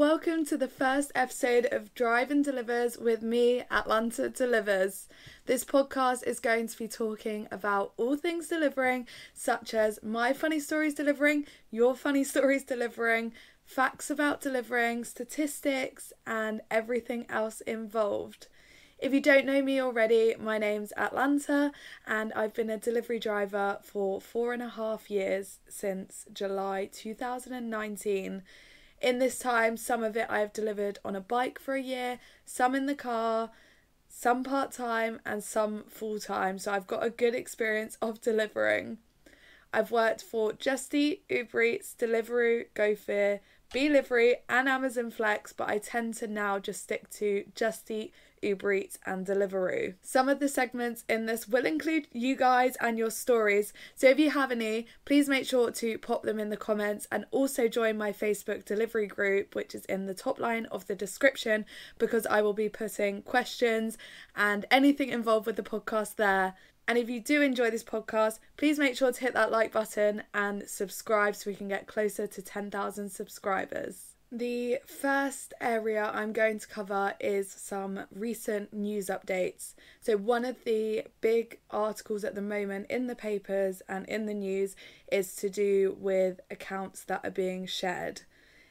Welcome to the first episode of Drive and Delivers with me, Atlanta Delivers. This podcast is going to be talking about all things delivering, such as my funny stories delivering, your funny stories delivering, facts about delivering, statistics, and everything else involved. If you don't know me already, my name's Atlanta, and I've been a delivery driver for four and a half years since July 2019. In this time, some of it I've delivered on a bike for a year, some in the car, some part time, and some full time. So I've got a good experience of delivering. I've worked for Just Eat, Uber Eats, Deliveroo, Gophr, Beelivery, and Amazon Flex, but I tend to now just stick to Just Eat, Uber Eats, and Deliveroo. Some of the segments in this will include you guys and your stories, so if you have any, please make sure to pop them in the comments and also join my Facebook delivery group, which is in the top line of the description, because I will be putting questions and anything involved with the podcast there. And if you do enjoy this podcast, please make sure to hit that like button and subscribe so we can get closer to 10,000 subscribers. The first area I'm going to cover is some recent news updates. So, one of the big articles at the moment in the papers and in the news is to do with accounts that are being shared.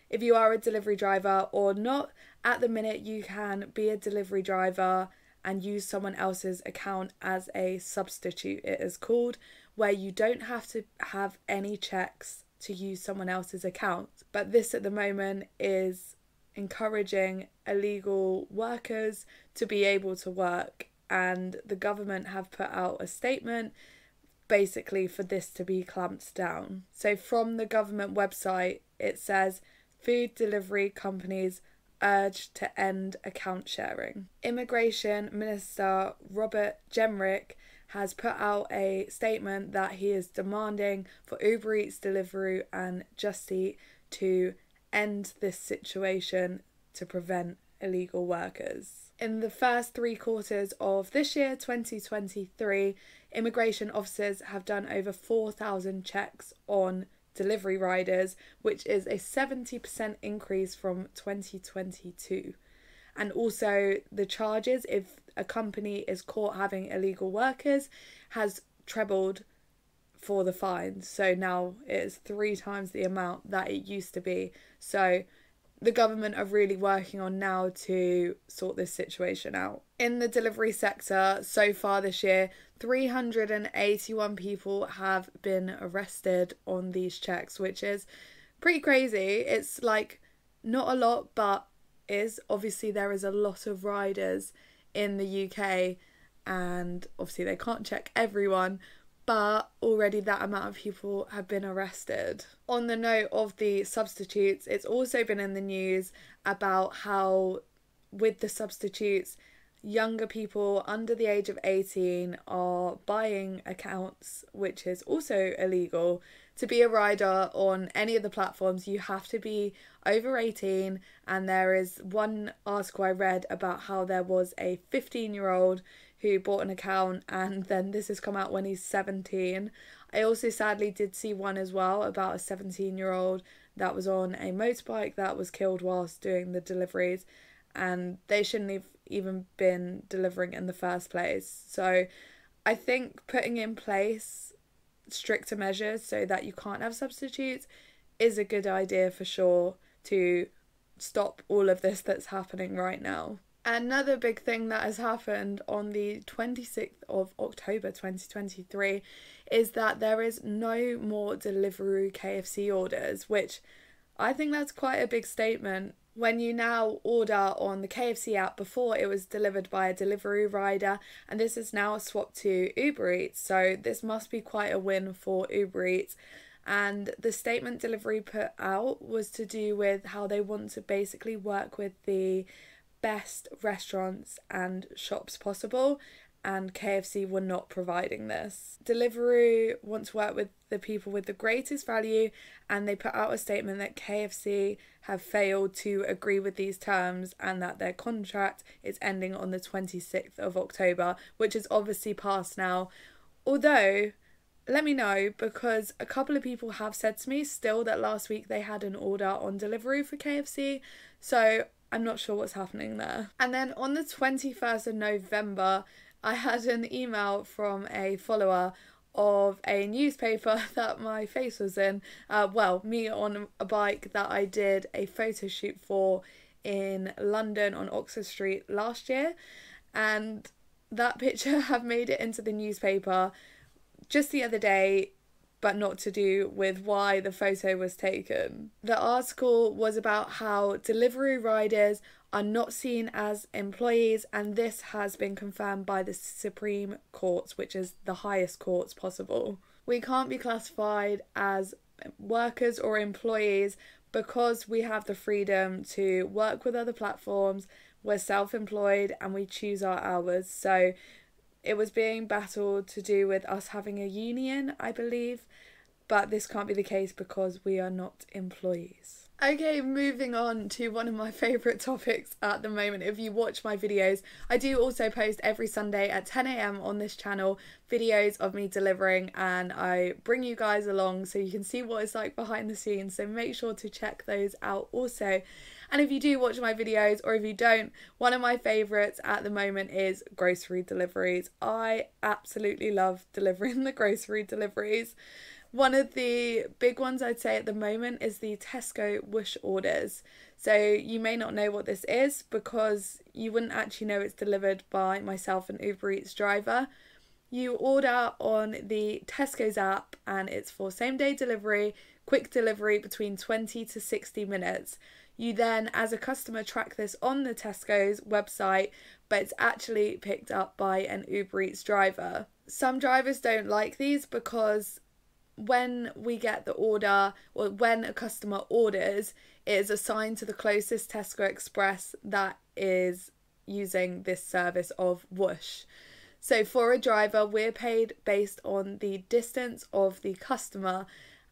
If you are a delivery driver or not, at the minute you can be a delivery driver and use someone else's account as a substitute, it is called, where you don't have to have any checks to use someone else's account. But this at the moment is encouraging illegal workers to be able to work, and the government have put out a statement basically for this to be clamped down. So, from the government website, it says food delivery companies urged to end account sharing. Immigration Minister Robert Jenrick has put out a statement that he is demanding for Uber Eats, Deliveroo, and Just Eat to end this situation to prevent illegal workers. In the first three quarters of this year, 2023, immigration officers have done over 4,000 checks on delivery riders, which is a 70% increase from 2022. And also, the charges, if a company is caught having illegal workers, has trebled for the fines. So now it is three times the amount that it used to be. So the government are really working on now to sort this situation out. In the delivery sector, so far this year, 381 people have been arrested on these checks, which is pretty crazy. It's like not a lot, but is obviously there is a lot of riders in the UK, and obviously they can't check everyone, but already that amount of people have been arrested. On the note of the substitutes, it's also been in the news about how, with the substitutes, younger people under the age of 18 are buying accounts, which is also illegal. To be a rider on any of the platforms, you have to be over 18. And there is one article I read about how there was a 15 year old who bought an account and then this has come out when he's 17. I also sadly did see one as well about a 17 year old that was on a motorbike that was killed whilst doing the deliveries and they shouldn't have even been delivering in the first place. So I think putting in place stricter measures so that you can't have substitutes is a good idea for sure to stop all of this that's happening right now. Another big thing that has happened on the 26th of October 2023 is that there is no more Deliveroo KFC orders, which I think that's quite a big statement. When you now order on the KFC app, before it was delivered by a delivery rider, and this is now swapped to Uber Eats, so this must be quite a win for Uber Eats. And the statement Deliveroo put out was to do with how they want to basically work with the best restaurants and shops possible and KFC were not providing this. Deliveroo want to work with the people with the greatest value and they put out a statement that KFC have failed to agree with these terms and that their contract is ending on the 26th of October, which is obviously past now. Although let me know because a couple of people have said to me still that last week they had an order on Deliveroo for KFC. So I'm not sure what's happening there. And then on the 21st of November, I had an email from a follower of a newspaper that my face was in. Uh, well, me on a bike that I did a photo shoot for in London on Oxford Street last year. And that picture have made it into the newspaper just the other day but not to do with why the photo was taken. The article was about how delivery riders are not seen as employees, and this has been confirmed by the Supreme Court, which is the highest courts possible. We can't be classified as workers or employees because we have the freedom to work with other platforms, we're self employed, and we choose our hours. So it was being battled to do with us having a union, I believe, but this can't be the case because we are not employees. Okay, moving on to one of my favourite topics at the moment. If you watch my videos, I do also post every Sunday at 10 a.m. on this channel videos of me delivering, and I bring you guys along so you can see what it's like behind the scenes. So make sure to check those out also. And if you do watch my videos, or if you don't, one of my favourites at the moment is grocery deliveries. I absolutely love delivering the grocery deliveries. One of the big ones I'd say at the moment is the Tesco Whoosh orders. So you may not know what this is because you wouldn't actually know it's delivered by myself and Uber Eats driver. You order on the Tesco's app and it's for same day delivery, quick delivery between 20 to 60 minutes. You then, as a customer, track this on the Tesco's website, but it's actually picked up by an Uber Eats driver. Some drivers don't like these because when we get the order or when a customer orders, it is assigned to the closest Tesco Express that is using this service of Whoosh. So for a driver, we're paid based on the distance of the customer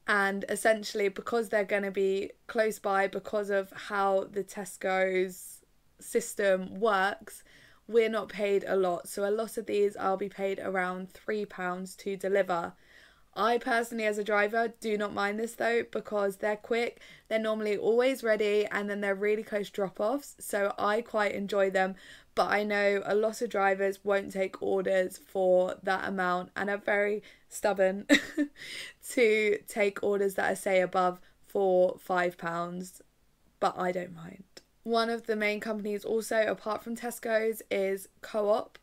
and essentially because they're going to be close by because of how the Tesco's system works, we're not paid a lot. So a lot of these I'll be paid around 3 pounds to deliver. I personally, as a driver, do not mind this though because they're quick, they're normally always ready, and then they're really close drop offs. So I quite enjoy them. But I know a lot of drivers won't take orders for that amount and are very stubborn to take orders that are, say, above four, five pounds. But I don't mind. One of the main companies, also apart from Tesco's, is Co op.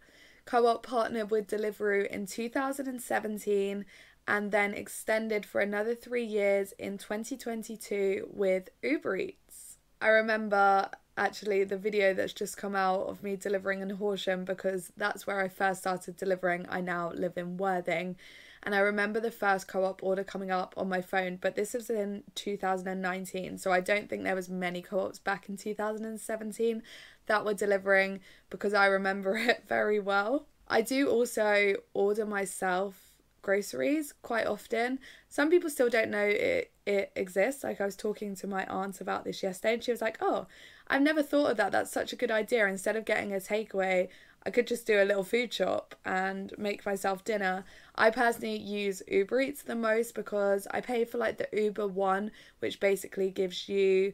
Co op partnered with Deliveroo in 2017 and then extended for another three years in 2022 with Uber Eats. I remember actually the video that's just come out of me delivering in Horsham because that's where I first started delivering. I now live in Worthing. And I remember the first co-op order coming up on my phone, but this was in 2019, so I don't think there was many co-ops back in 2017 that were delivering because I remember it very well. I do also order myself groceries quite often. Some people still don't know it it exists. Like I was talking to my aunt about this yesterday and she was like, "Oh, I've never thought of that. That's such a good idea. Instead of getting a takeaway, I could just do a little food shop and make myself dinner." I personally use Uber Eats the most because I pay for like the Uber One, which basically gives you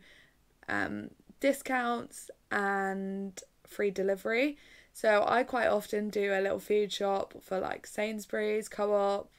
um discounts and free delivery. So I quite often do a little food shop for like Sainsbury's, Co op.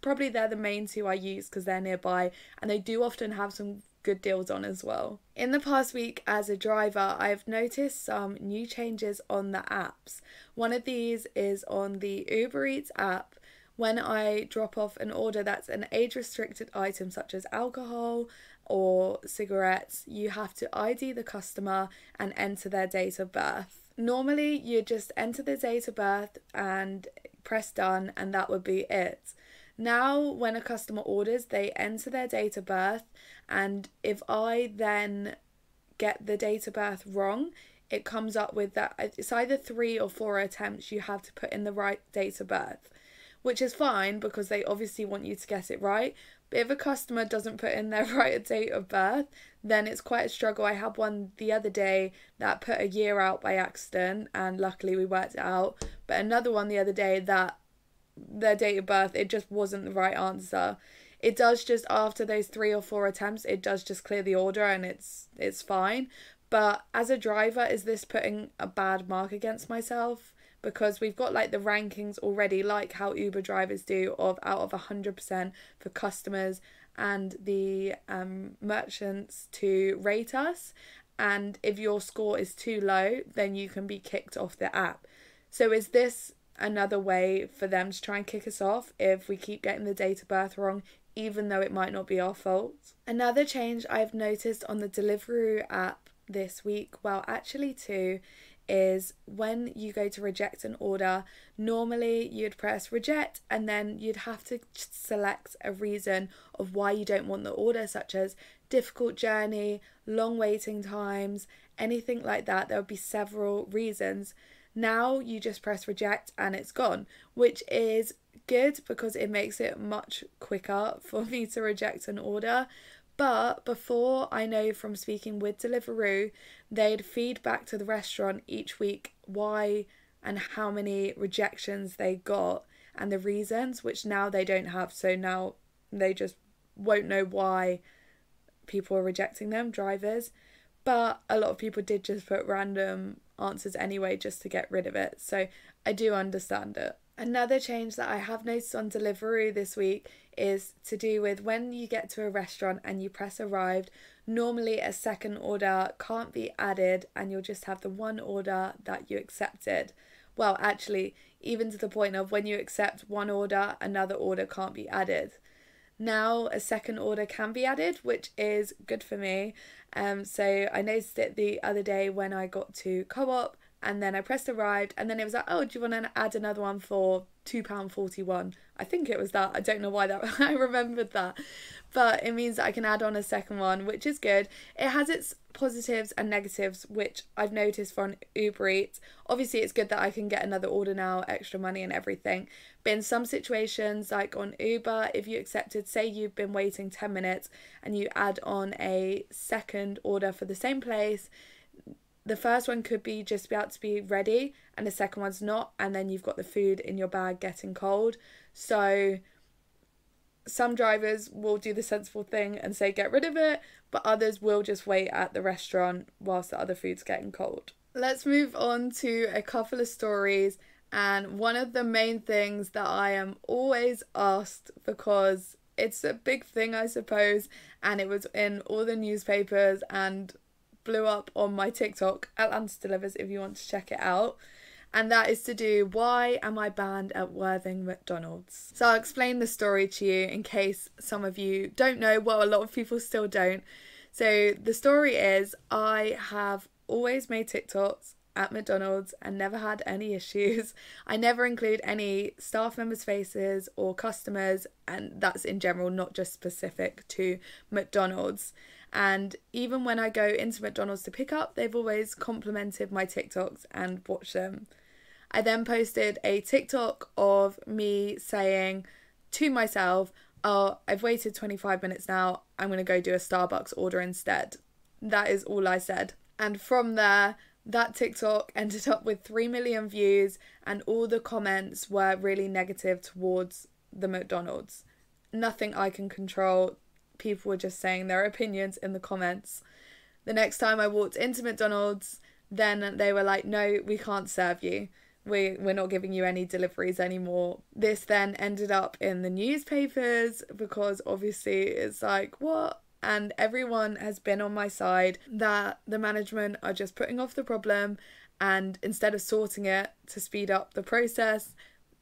Probably they're the main two I use because they're nearby and they do often have some good deals on as well. In the past week, as a driver, I've noticed some new changes on the apps. One of these is on the Uber Eats app. When I drop off an order that's an age restricted item such as alcohol or cigarettes, you have to ID the customer and enter their date of birth normally you just enter the date of birth and press done and that would be it. Now, when a customer orders, they enter their date of birth, and if I then get the date of birth wrong, it comes up with that it's either three or four attempts you have to put in the right date of birth, which is fine because they obviously want you to get it right. But if a customer doesn't put in their right date of birth, then it's quite a struggle. I had one the other day that put a year out by accident, and luckily we worked it out. But another one the other day that their date of birth, it just wasn't the right answer. It does just after those three or four attempts, it does just clear the order and it's it's fine. But as a driver, is this putting a bad mark against myself? Because we've got like the rankings already, like how Uber drivers do, of out of 100% for customers and the um, merchants to rate us. And if your score is too low, then you can be kicked off the app. So, is this another way for them to try and kick us off if we keep getting the date of birth wrong, even though it might not be our fault? Another change I've noticed on the Deliveroo app this week, well, actually, two, is when you go to reject an order, normally you'd press reject and then you'd have to select a reason of why you don't want the order, such as difficult journey, long waiting times, anything like that. There would be several reasons. Now you just press reject and it's gone, which is good because it makes it much quicker for me to reject an order. But before I know from speaking with Deliveroo, they'd feed back to the restaurant each week why and how many rejections they got and the reasons, which now they don't have. So now they just won't know why people are rejecting them, drivers. But a lot of people did just put random answers anyway just to get rid of it. So I do understand it. Another change that I have noticed on Deliveroo this week is to do with when you get to a restaurant and you press arrived, normally a second order can't be added and you'll just have the one order that you accepted. Well, actually, even to the point of when you accept one order, another order can't be added. Now a second order can be added, which is good for me. Um, so I noticed it the other day when I got to co-op and then I pressed arrived and then it was like, oh, do you want to add another one for £2.41? I think it was that. I don't know why that I remembered that. But it means I can add on a second one, which is good. It has its positives and negatives, which I've noticed an Uber Eats. Obviously, it's good that I can get another order now, extra money and everything. In some situations, like on Uber, if you accepted, say you've been waiting 10 minutes and you add on a second order for the same place, the first one could be just about to be ready and the second one's not and then you've got the food in your bag getting cold. So some drivers will do the sensible thing and say get rid of it but others will just wait at the restaurant whilst the other food's getting cold. Let's move on to a couple of stories and one of the main things that i am always asked because it's a big thing i suppose and it was in all the newspapers and blew up on my TikTok, Atlanta Delivers, if you want to check it out. And that is to do why am I banned at Worthing McDonald's? So I'll explain the story to you in case some of you don't know. Well, a lot of people still don't. So the story is I have always made TikToks at McDonald's and never had any issues. I never include any staff members' faces or customers, and that's in general, not just specific to McDonald's. And even when I go into McDonald's to pick up, they've always complimented my TikToks and watched them. I then posted a TikTok of me saying to myself, Oh, I've waited 25 minutes now. I'm going to go do a Starbucks order instead. That is all I said. And from there, that TikTok ended up with 3 million views, and all the comments were really negative towards the McDonald's. Nothing I can control people were just saying their opinions in the comments. The next time I walked into McDonald's, then they were like, no, we can't serve you. We, we're not giving you any deliveries anymore. This then ended up in the newspapers because obviously it's like, what? And everyone has been on my side that the management are just putting off the problem and instead of sorting it to speed up the process,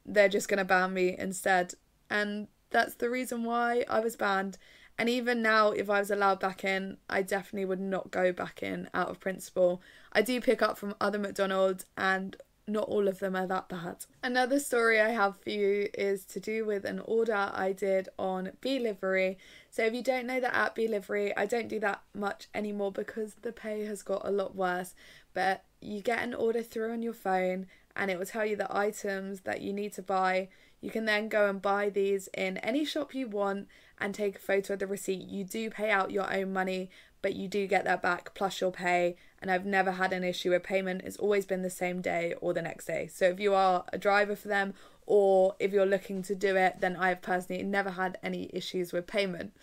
they're just going to ban me instead. And that's the reason why I was banned. And even now, if I was allowed back in, I definitely would not go back in out of principle. I do pick up from other McDonald's, and not all of them are that bad. Another story I have for you is to do with an order I did on Beelivery. So if you don't know that app Beelivery, I don't do that much anymore because the pay has got a lot worse. But you get an order through on your phone and it will tell you the items that you need to buy. You can then go and buy these in any shop you want and take a photo of the receipt. You do pay out your own money, but you do get that back plus your pay, and I've never had an issue with payment. It's always been the same day or the next day. So if you are a driver for them or if you're looking to do it, then I've personally never had any issues with payment.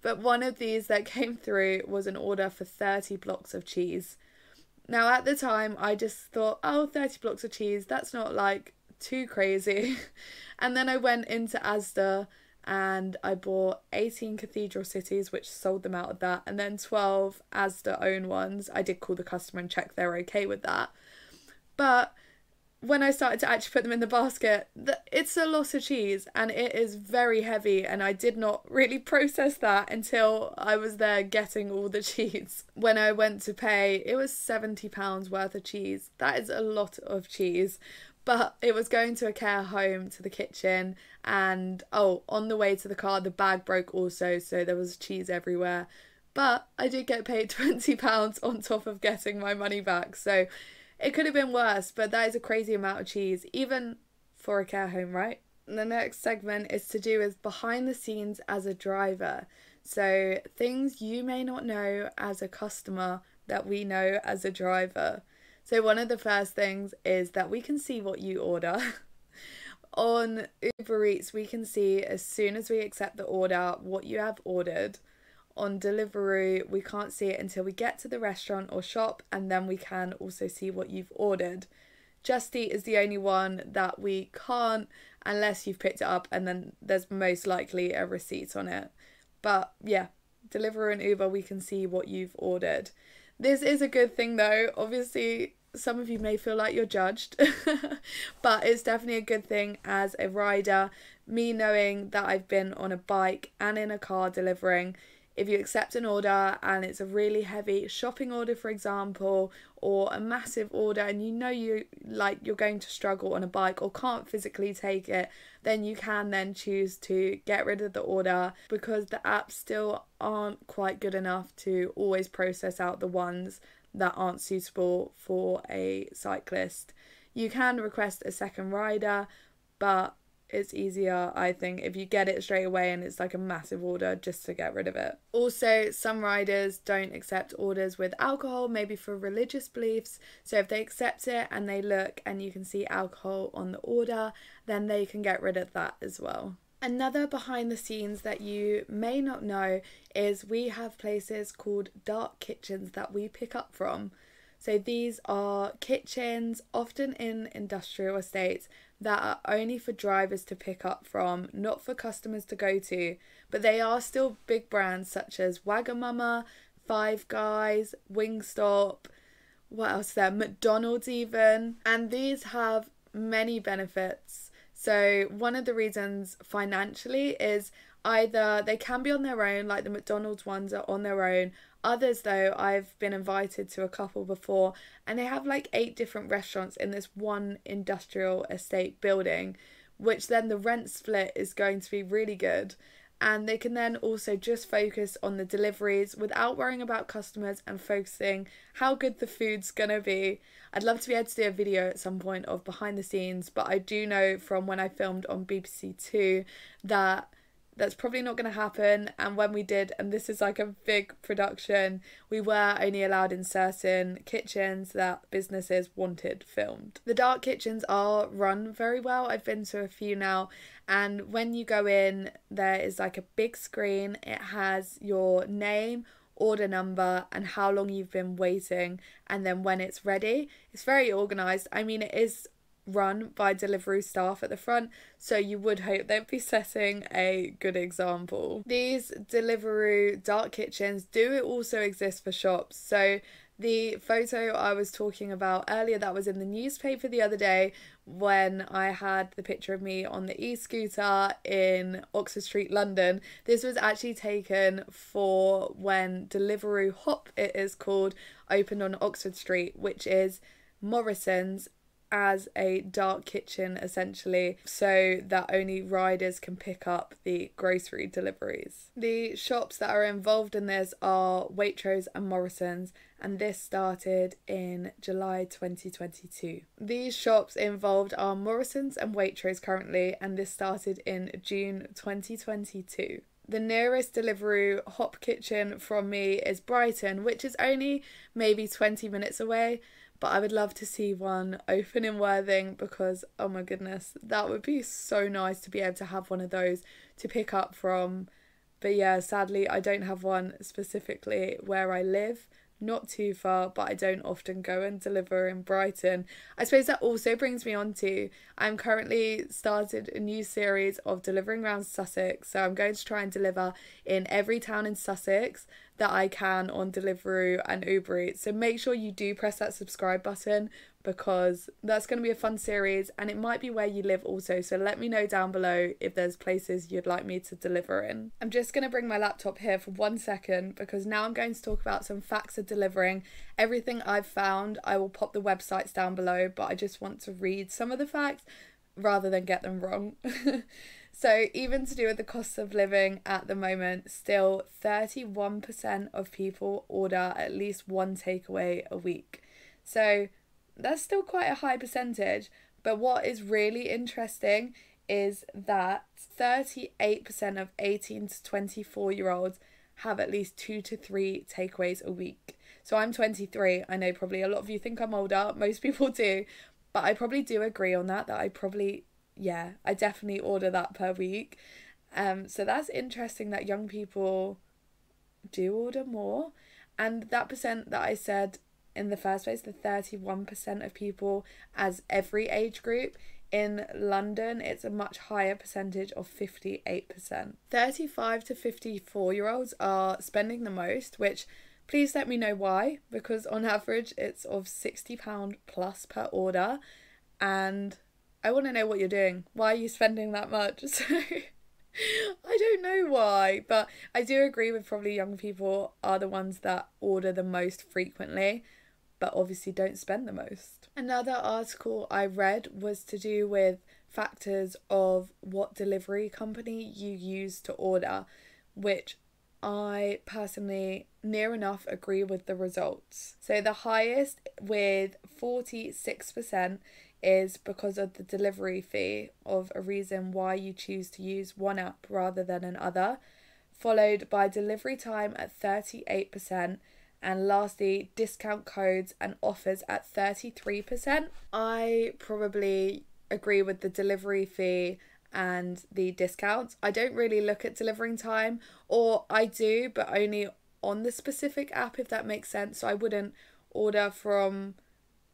But one of these that came through was an order for 30 blocks of cheese. Now, at the time, I just thought, oh, 30 blocks of cheese, that's not like too crazy. and then I went into Asda and I bought 18 Cathedral Cities, which sold them out of that, and then 12 Asda own ones. I did call the customer and check they're okay with that. But when I started to actually put them in the basket, it's a lot of cheese and it is very heavy. And I did not really process that until I was there getting all the cheese. When I went to pay, it was £70 worth of cheese. That is a lot of cheese but it was going to a care home to the kitchen and oh on the way to the car the bag broke also so there was cheese everywhere. But i did get paid 20 pounds on top of getting my money back so it could have been worse but that is a crazy amount of cheese even for a care home right? The next segment is to do with behind the scenes as a driver. So things you may not know as a customer that we know as a driver so, one of the first things is that we can see what you order. On Uber Eats, we can see as soon as we accept the order what you have ordered. On Deliveroo, we can't see it until we get to the restaurant or shop, and then we can also see what you've ordered. Just Eat is the only one that we can't unless you've picked it up, and then there's most likely a receipt on it. But yeah, Deliveroo and Uber, we can see what you've ordered. This is a good thing though. Obviously, some of you may feel like you're judged, but it's definitely a good thing as a rider. Me knowing that I've been on a bike and in a car delivering, if you accept an order and it's a really heavy shopping order, for example, or a massive order, and you know you like you're going to struggle on a bike or can't physically take it, then you can then choose to get rid of the order because the apps still aren't quite good enough to always process out the ones that aren't suitable for a cyclist. You can request a second rider, but it's easier, I think, if you get it straight away and it's like a massive order just to get rid of it. Also, some riders don't accept orders with alcohol, maybe for religious beliefs. So, if they accept it and they look and you can see alcohol on the order, then they can get rid of that as well. Another behind the scenes that you may not know is we have places called dark kitchens that we pick up from. So these are kitchens, often in industrial estates, that are only for drivers to pick up from, not for customers to go to. But they are still big brands such as Wagamama, Five Guys, Wingstop, what else there? McDonald's even. And these have many benefits. So one of the reasons financially is either they can be on their own, like the McDonald's ones are on their own, Others, though, I've been invited to a couple before, and they have like eight different restaurants in this one industrial estate building, which then the rent split is going to be really good. And they can then also just focus on the deliveries without worrying about customers and focusing how good the food's gonna be. I'd love to be able to do a video at some point of behind the scenes, but I do know from when I filmed on BBC Two that that's probably not going to happen. And when we did, and this is like a big production, we were only allowed in certain kitchens that businesses wanted filmed. The dark kitchens are run very well. I've been to a few now, and when you go in, there is like a big screen, it has your name order number and how long you've been waiting and then when it's ready it's very organized i mean it is run by delivery staff at the front, so you would hope they'd be setting a good example. These Deliveroo dark kitchens do also exist for shops, so the photo I was talking about earlier that was in the newspaper the other day when I had the picture of me on the e scooter in Oxford Street, London. This was actually taken for when Deliveroo Hop, it is called, opened on Oxford Street, which is Morrison's as a dark kitchen essentially so that only riders can pick up the grocery deliveries. The shops that are involved in this are Waitrose and Morrison's and this started in July 2022. These shops involved are Morrison's and Waitrose currently and this started in June 2022. the nearest Deliveroo hop kitchen from me is Brighton, which is only maybe 20 minutes away. But I would love to see one open in Worthing because, oh my goodness, that would be so nice to be able to have one of those to pick up from. But yeah, sadly, I don't have one specifically where I live not too far, but I don't often go and deliver in Brighton. I suppose that also brings me on to I'm currently started a new series of delivering around Sussex. So I'm going to try and deliver in every town in Sussex that I can on Deliveroo and Uber Eats. So make sure you do press that subscribe button because that's going to be a fun series and it might be where you live also. So let me know down below if there's places you'd like me to deliver in. I'm just going to bring my laptop here for one second because now I'm going to talk about some facts of delivering. Everything I've found, I will pop the websites down below, but I just want to read some of the facts rather than get them wrong. So, even to do with the cost of living at the moment, still 31% of people order at least one takeaway a week. So, that's still quite a high percentage. But what is really interesting is that 38% of 18 to 24 year olds have at least two to three takeaways a week. So I'm 23. I know probably a lot of you think I'm older. Most people do. But I probably do agree on that, that I probably yeah, I definitely order that per week. Um, so that's interesting that young people do order more. And that percent that I said in the first place, the 31% of people as every age group, in London, it's a much higher percentage of 58%. 35 to 54 year olds are spending the most, which please let me know why, because on average it's of £60 plus per order. And I want to know what you're doing. Why are you spending that much? So I don't know why, but I do agree with probably young people are the ones that order the most frequently, but obviously don't spend the most. Another article I read was to do with factors of what delivery company you use to order, which I personally near enough agree with the results. So the highest with 46% is because of the delivery fee of a reason why you choose to use one app rather than another, followed by delivery time at 38%, and lastly, discount codes and offers at 33%. I probably agree with the delivery fee and the discounts. I don't really look at delivering time, or I do, but only on the specific app, if that makes sense. So I wouldn't order from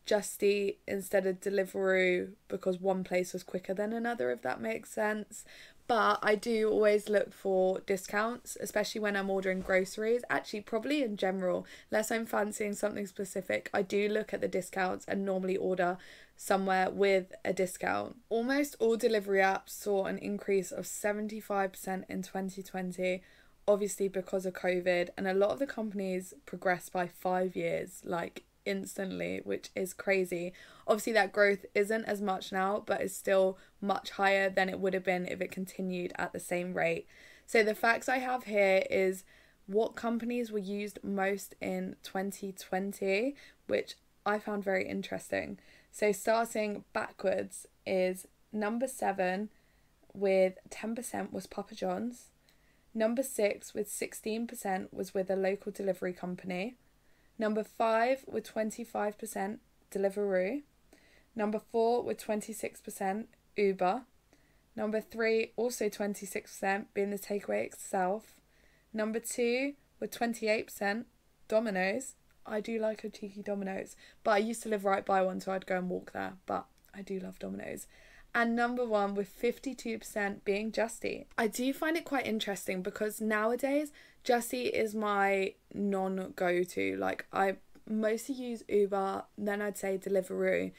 just Eat instead of Deliveroo because one place was quicker than another, if that makes sense. But I do always look for discounts, especially when I'm ordering groceries. Actually, probably in general, unless I'm fancying something specific, I do look at the discounts and normally order somewhere with a discount. Almost all delivery apps saw an increase of 75% in 2020 obviously because of COVID, and a lot of the companies progressed by five years. Like instantly, which is crazy. Obviously, that growth isn't as much now, but is still much higher than it would have been if it continued at the same rate. So, the facts I have here is what companies were used most in 2020, which I found very interesting. So, starting backwards is number seven with 10% was Papa John's. Number six with 16% was with a local delivery company. Number five with 25% Deliveroo. Number four with 26% Uber. Number three, also 26%, being the takeaway itself. Number two with 28% Domino's. I do like a cheeky Domino's, but I used to live right by one, so I'd go and walk there. But I do love Domino's. And number one with 52% being Just Eat. I do find it quite interesting because nowadays just Eat is my non go to. Like, I mostly use Uber, then I'd say Deliveroo.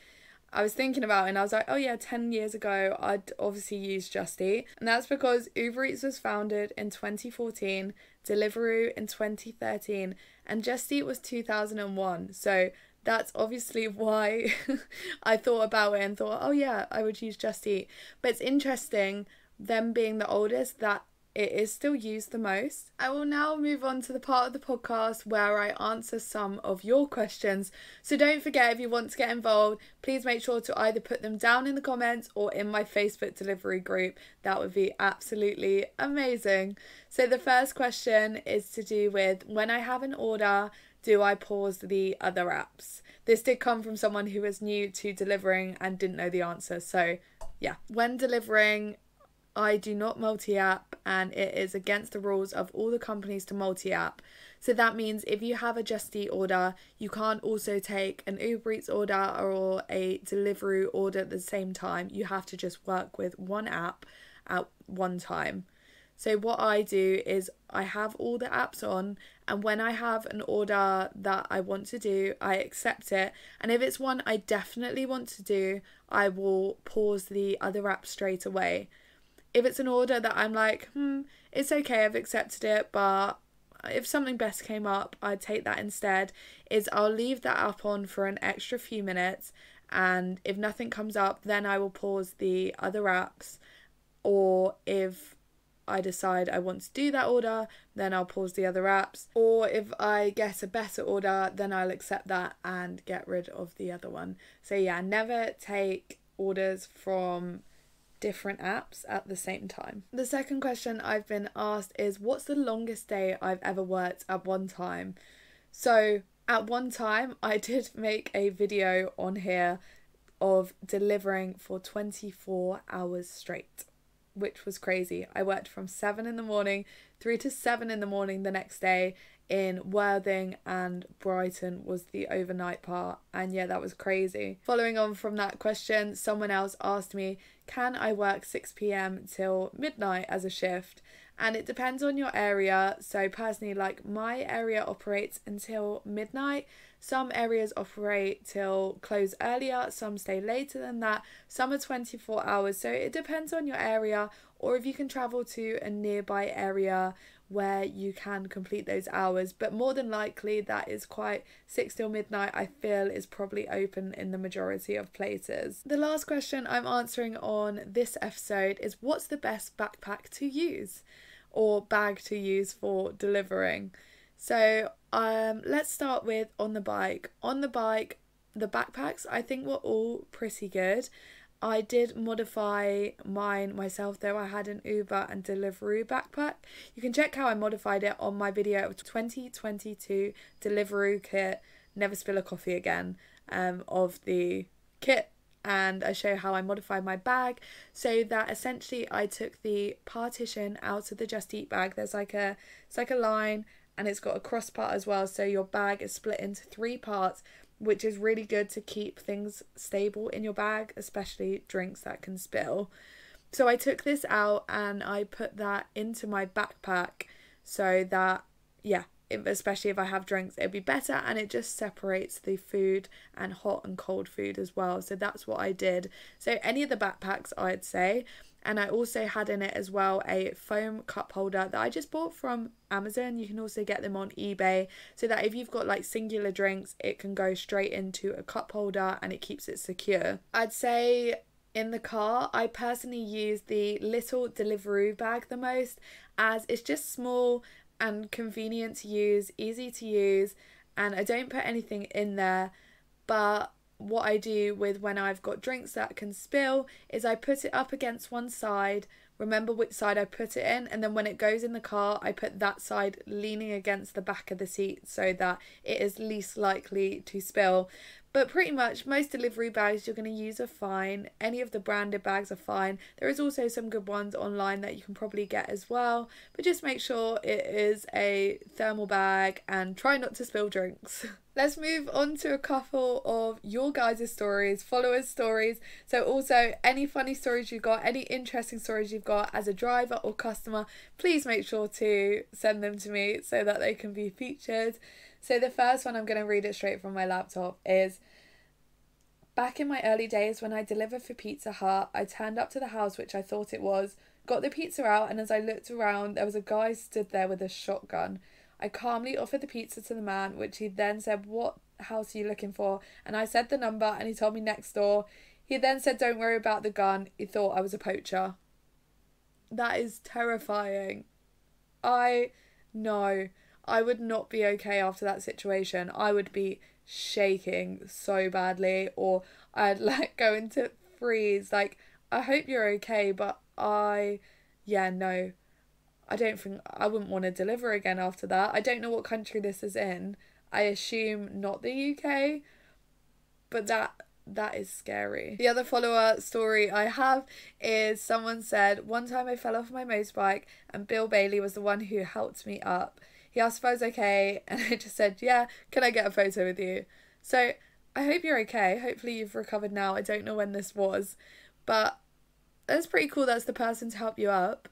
I was thinking about it and I was like, oh yeah, 10 years ago, I'd obviously use Just Eat. And that's because Uber Eats was founded in 2014, Deliveroo in 2013, and Just Eat was 2001. So that's obviously why I thought about it and thought, oh yeah, I would use Just Eat. But it's interesting, them being the oldest, that it is still used the most. I will now move on to the part of the podcast where I answer some of your questions. So don't forget if you want to get involved, please make sure to either put them down in the comments or in my Facebook delivery group. That would be absolutely amazing. So the first question is to do with when I have an order, do I pause the other apps? This did come from someone who was new to delivering and didn't know the answer. So, yeah, when delivering, I do not multi app, and it is against the rules of all the companies to multi app. So that means if you have a Just Eat order, you can't also take an Uber Eats order or a Deliveroo order at the same time. You have to just work with one app at one time. So what I do is I have all the apps on and when I have an order that I want to do, I accept it. And if it's one I definitely want to do, I will pause the other app straight away if it's an order that I'm like, hmm, it's okay, I've accepted it, but if something best came up, I'd take that instead. Is I'll leave that app on for an extra few minutes, and if nothing comes up, then I will pause the other apps. Or if I decide I want to do that order, then I'll pause the other apps. Or if I get a better order, then I'll accept that and get rid of the other one. So, yeah, never take orders from different apps at the same time. The second question I've been asked is what's the longest day I've ever worked at one time? So, at one time, I did make a video on here of delivering for 24 hours straight, which was crazy. I worked from 7 in the morning through to 7 in the morning the next day in Worthing and Brighton was the overnight part. And yeah, that was crazy. Following on from that question, someone else asked me, Can I work 6 pm till midnight as a shift? And it depends on your area. So, personally, like my area operates until midnight. Some areas operate till close earlier, some stay later than that, some are 24 hours. So, it depends on your area, or if you can travel to a nearby area where you can complete those hours. But more than likely that is quite 6 till midnight i feel is probably open in the majority of places. The last question i'm answering on this episode is what's the best backpack to use or bag to use for delivering so um let's start with on the bike on the bike the backpacks i think were all pretty good I did modify mine myself though. I had an Uber and Deliveroo backpack. You can check how I modified it on my video of 2022 Deliveroo kit, Never Spill a Coffee Again, um, of the kit. And I show how I modified my bag so that essentially I took the partition out of the Just Eat bag. There's like a it's like a line and it's got a cross part as well. So your bag is split into three parts which is really good to keep things stable in your bag, especially drinks that can spill. So I took this out and I put that into my backpack so that, yeah, especially if I have drinks, it'd be better and it just separates the food and hot and cold food as well. So that's what I did. So any of the backpacks, I'd say, and I also had in it as well a foam cup holder that I just bought from Amazon. You can also get them on eBay so that if you've got like singular drinks, it can go straight into a cup holder and it keeps it secure. I'd say in the car, I personally use the little Deliveroo bag the most as it's just small and convenient to use, easy to use, and I don't put anything in there. But what I do with when I've got drinks that can spill is I put it up against one side, remember which side I put it in, and then when it goes in the car, I put that side leaning against the back of the seat so that it is least likely to spill. But pretty much most delivery bags you're going to use are fine. Any of the branded bags are fine. There is also some good ones online that you can probably get as well. But just make sure it is a thermal bag and try not to spill drinks. Let's move on to a couple of your guys' stories, followers' stories. So, also any funny stories you've got, any interesting stories you've got as a driver or customer, please make sure to send them to me so that they can be featured. So the first one I'm going to read it straight from my laptop is Back in my early days when I delivered for Pizza Hut, I turned up to the house which I thought it was, got the pizza out, and as I looked around, there was a guy stood there with a shotgun. I calmly offered the pizza to the man, which he then said, What house are you looking for? And I said the number, and he told me next door. He then said, Don't worry about the gun. He thought I was a poacher. That is terrifying. I no, I would not be okay after that situation. I would be shaking so badly, or I'd like go into freeze. Like, I hope you're okay, but I, yeah, no, I don't think I wouldn't want to deliver again after that. I don't know what country this is in. I assume not the UK, but that that is scary. The other follower story I have is someone said, One time I fell off my motorbike and Bill Bailey was the one who helped me up. He asked if I was okay, and I just said, Yeah, can I get a photo with you? So I hope you're okay. Hopefully you've recovered now. I don't know when this was, but that's pretty cool that's the person to help you up.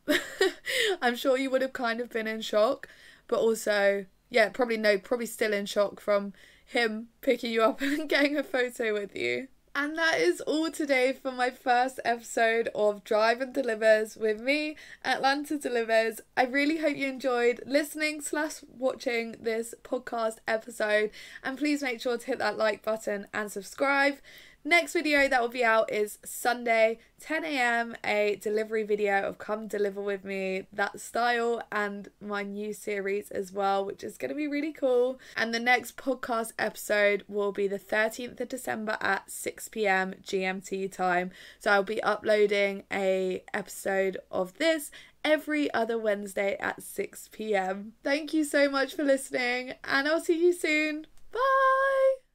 I'm sure you would have kind of been in shock, but also, yeah, probably no, probably still in shock from him picking you up and getting a photo with you. And that is all today for my first episode of Drive and Delivers with me, Atlanta Delivers. I really hope you enjoyed listening slash watching this podcast episode. And please make sure to hit that like button and subscribe. Next video that will be out is Sunday, 10 a.m. A delivery video of Come Deliver With Me, that style, and my new series as well, which is going to be really cool. And the next podcast episode will be the 13th of December at 6 p.m. GMT time. So I'll be uploading a episode of this every other Wednesday at 6 p.m. Thank you so much for listening, and I'll see you soon. Bye!